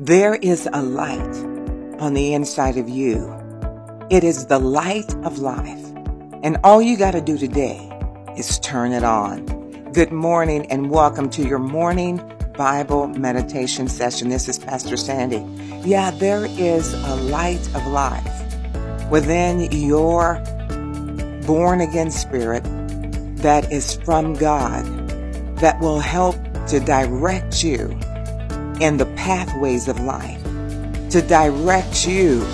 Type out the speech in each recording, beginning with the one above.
There is a light on the inside of you. It is the light of life. And all you got to do today is turn it on. Good morning and welcome to your morning Bible meditation session. This is Pastor Sandy. Yeah, there is a light of life within your born again spirit that is from God that will help to direct you in the pathways of life, to direct you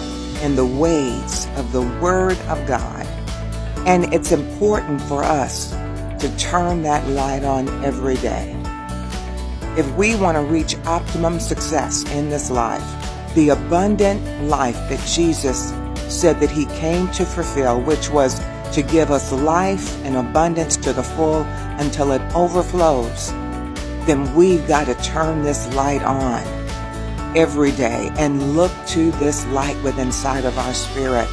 in the ways of the Word of God. And it's important for us to turn that light on every day. If we want to reach optimum success in this life, the abundant life that Jesus said that he came to fulfill, which was to give us life and abundance to the full until it overflows then we've got to turn this light on every day and look to this light within inside of our spirit.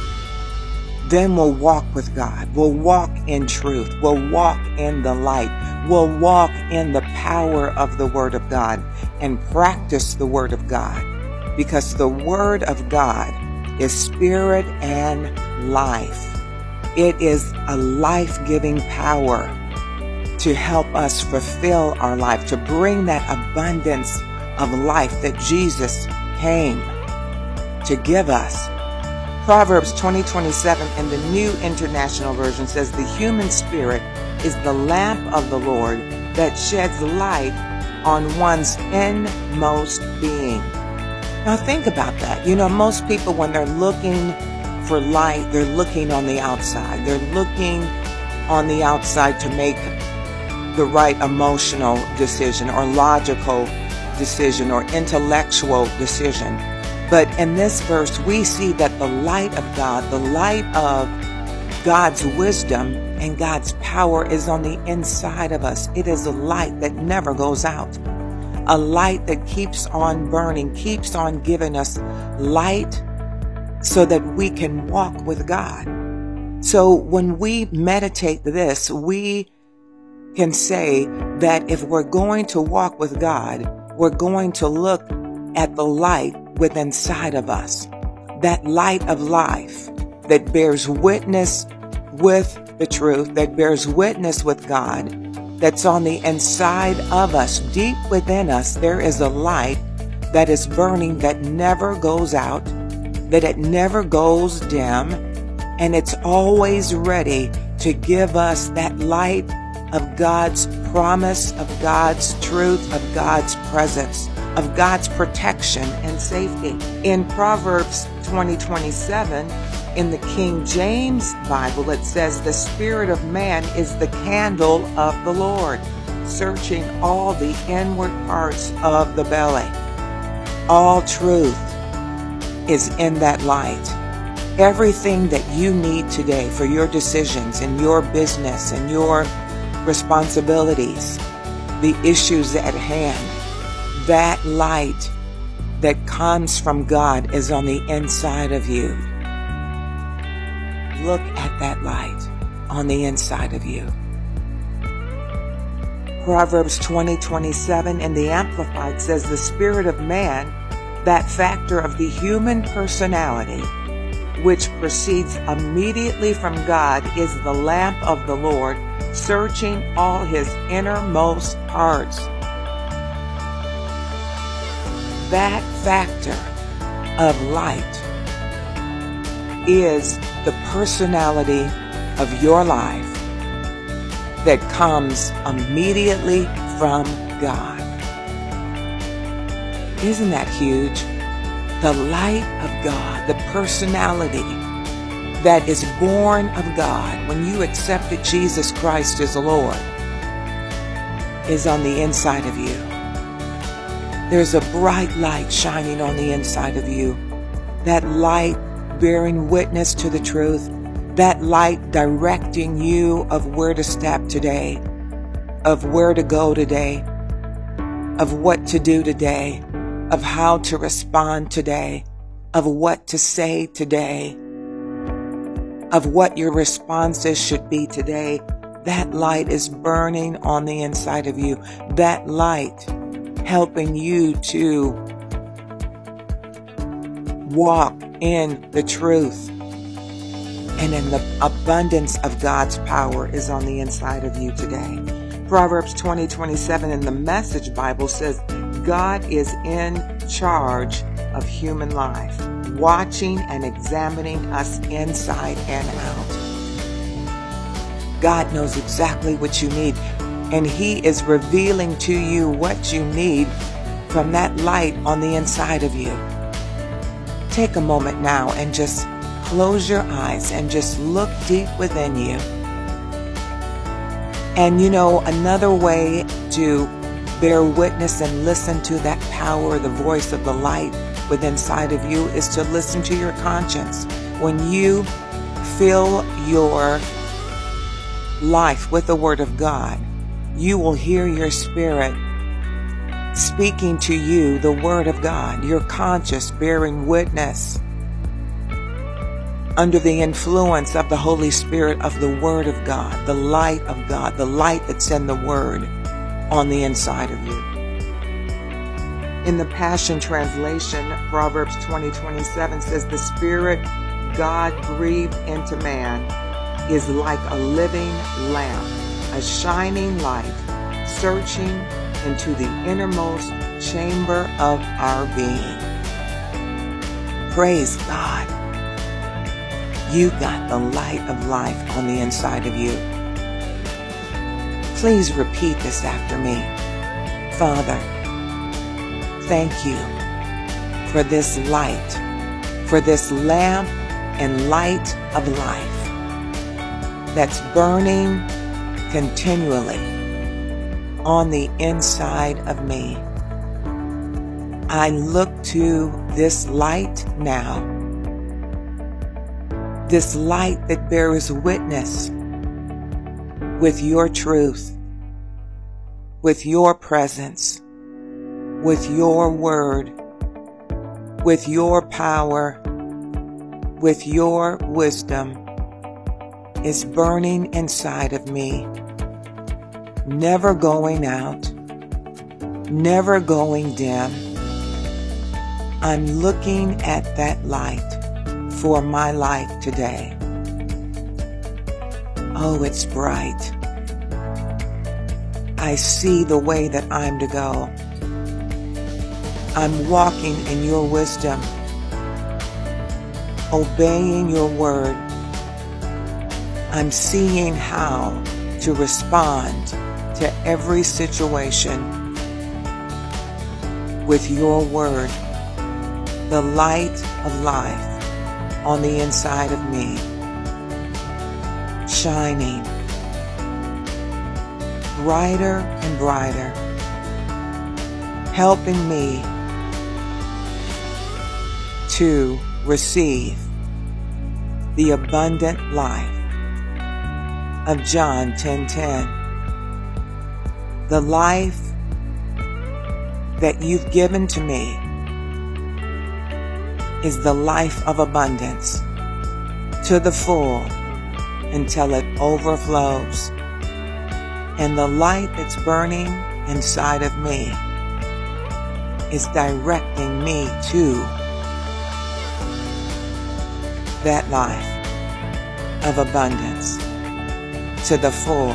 Then we'll walk with God. We'll walk in truth. We'll walk in the light. We'll walk in the power of the Word of God and practice the Word of God because the Word of God is spirit and life. It is a life-giving power to help us fulfill our life, to bring that abundance of life that Jesus came to give us. Proverbs 2027 in the New International Version says, The human spirit is the lamp of the Lord that sheds light on one's inmost being. Now think about that. You know, most people, when they're looking for light, they're looking on the outside. They're looking on the outside to make the right emotional decision or logical decision or intellectual decision. But in this verse, we see that the light of God, the light of God's wisdom and God's power is on the inside of us. It is a light that never goes out. A light that keeps on burning, keeps on giving us light so that we can walk with God. So when we meditate this, we can say that if we're going to walk with God, we're going to look at the light within inside of us. That light of life that bears witness with the truth, that bears witness with God, that's on the inside of us, deep within us, there is a light that is burning that never goes out, that it never goes dim, and it's always ready to give us that light of God's promise, of God's truth, of God's presence, of God's protection and safety. In Proverbs 2027, in the King James Bible, it says, The spirit of man is the candle of the Lord, searching all the inward parts of the belly. All truth is in that light. Everything that you need today for your decisions and your business and your responsibilities, the issues at hand, that light that comes from God is on the inside of you. Look at that light on the inside of you. Proverbs 20, 27 in the Amplified says the spirit of man, that factor of the human personality, which proceeds immediately from God, is the lamp of the Lord searching all his innermost parts. That factor of light is the personality of your life that comes immediately from God. Isn't that huge? The light of God, the personality that is born of God, when you accepted Jesus Christ as Lord, is on the inside of you. There's a bright light shining on the inside of you. That light bearing witness to the truth. That light directing you of where to step today, of where to go today, of what to do today, of how to respond today, of what to say today of what your responses should be today, that light is burning on the inside of you. That light helping you to walk in the truth. And in the abundance of God's power is on the inside of you today. Proverbs 20, 27 in the Message Bible says, God is in charge of human life, watching and examining us inside and out. God knows exactly what you need, and He is revealing to you what you need from that light on the inside of you. Take a moment now and just close your eyes and just look deep within you. And you know, another way to bear witness and listen to that power, the voice of the light within inside of you is to listen to your conscience. When you fill your life with the Word of God, you will hear your spirit speaking to you the Word of God, your conscience bearing witness under the influence of the Holy Spirit of the Word of God, the light of God, the light that's in the Word on the inside of you. In the Passion Translation, Proverbs 20, 27 says, The Spirit God breathed into man is like a living lamp, a shining light, searching into the innermost chamber of our being. Praise God. You got the light of life on the inside of you. Please repeat this after me. Father, thank you for this light, for this lamp and light of life that's burning continually on the inside of me. I look to this light now, this light that bears witness with your truth, with your presence, with your word, with your power, with your wisdom is burning inside of me, never going out, never going dim. I'm looking at that light for my life today. Oh, it's bright. I see the way that I'm to go. I'm walking in your wisdom, obeying your word. I'm seeing how to respond to every situation with your word, the light of life on the inside of me, shining brighter and brighter, helping me to receive the abundant life of John 10:10. The life that you've given to me is the life of abundance to the full until it overflows. And the light that's burning inside of me is directing me to that life of abundance to the full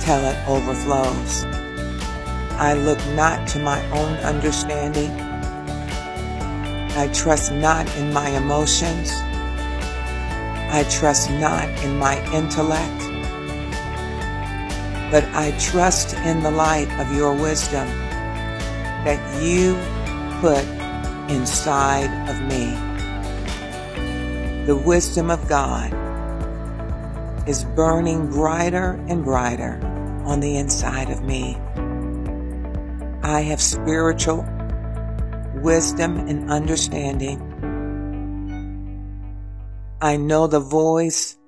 till it overflows. I look not to my own understanding. I trust not in my emotions. I trust not in my intellect. But I trust in the light of your wisdom that you put inside of me. The wisdom of God is burning brighter and brighter on the inside of me. I have spiritual wisdom and understanding. I know the voice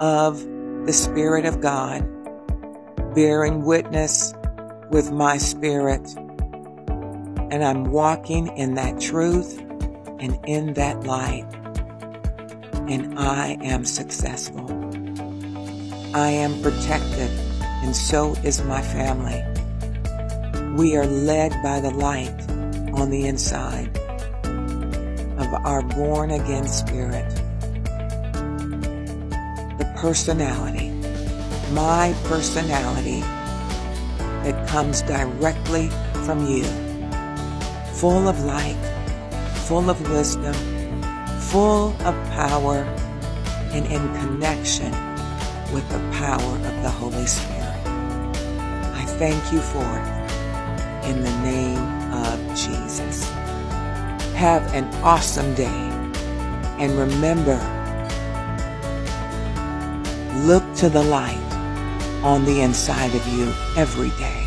of the Spirit of God bearing witness with my spirit. And I'm walking in that truth and in that light. And I am successful. I am protected, and so is my family. We are led by the light on the inside of our born again spirit. The personality, my personality that comes directly from you, full of light, full of wisdom, full of power, and in connection with the power of the Holy Spirit. I thank you for it in the name of Jesus. Have an awesome day. And remember, look to the light on the inside of you every day.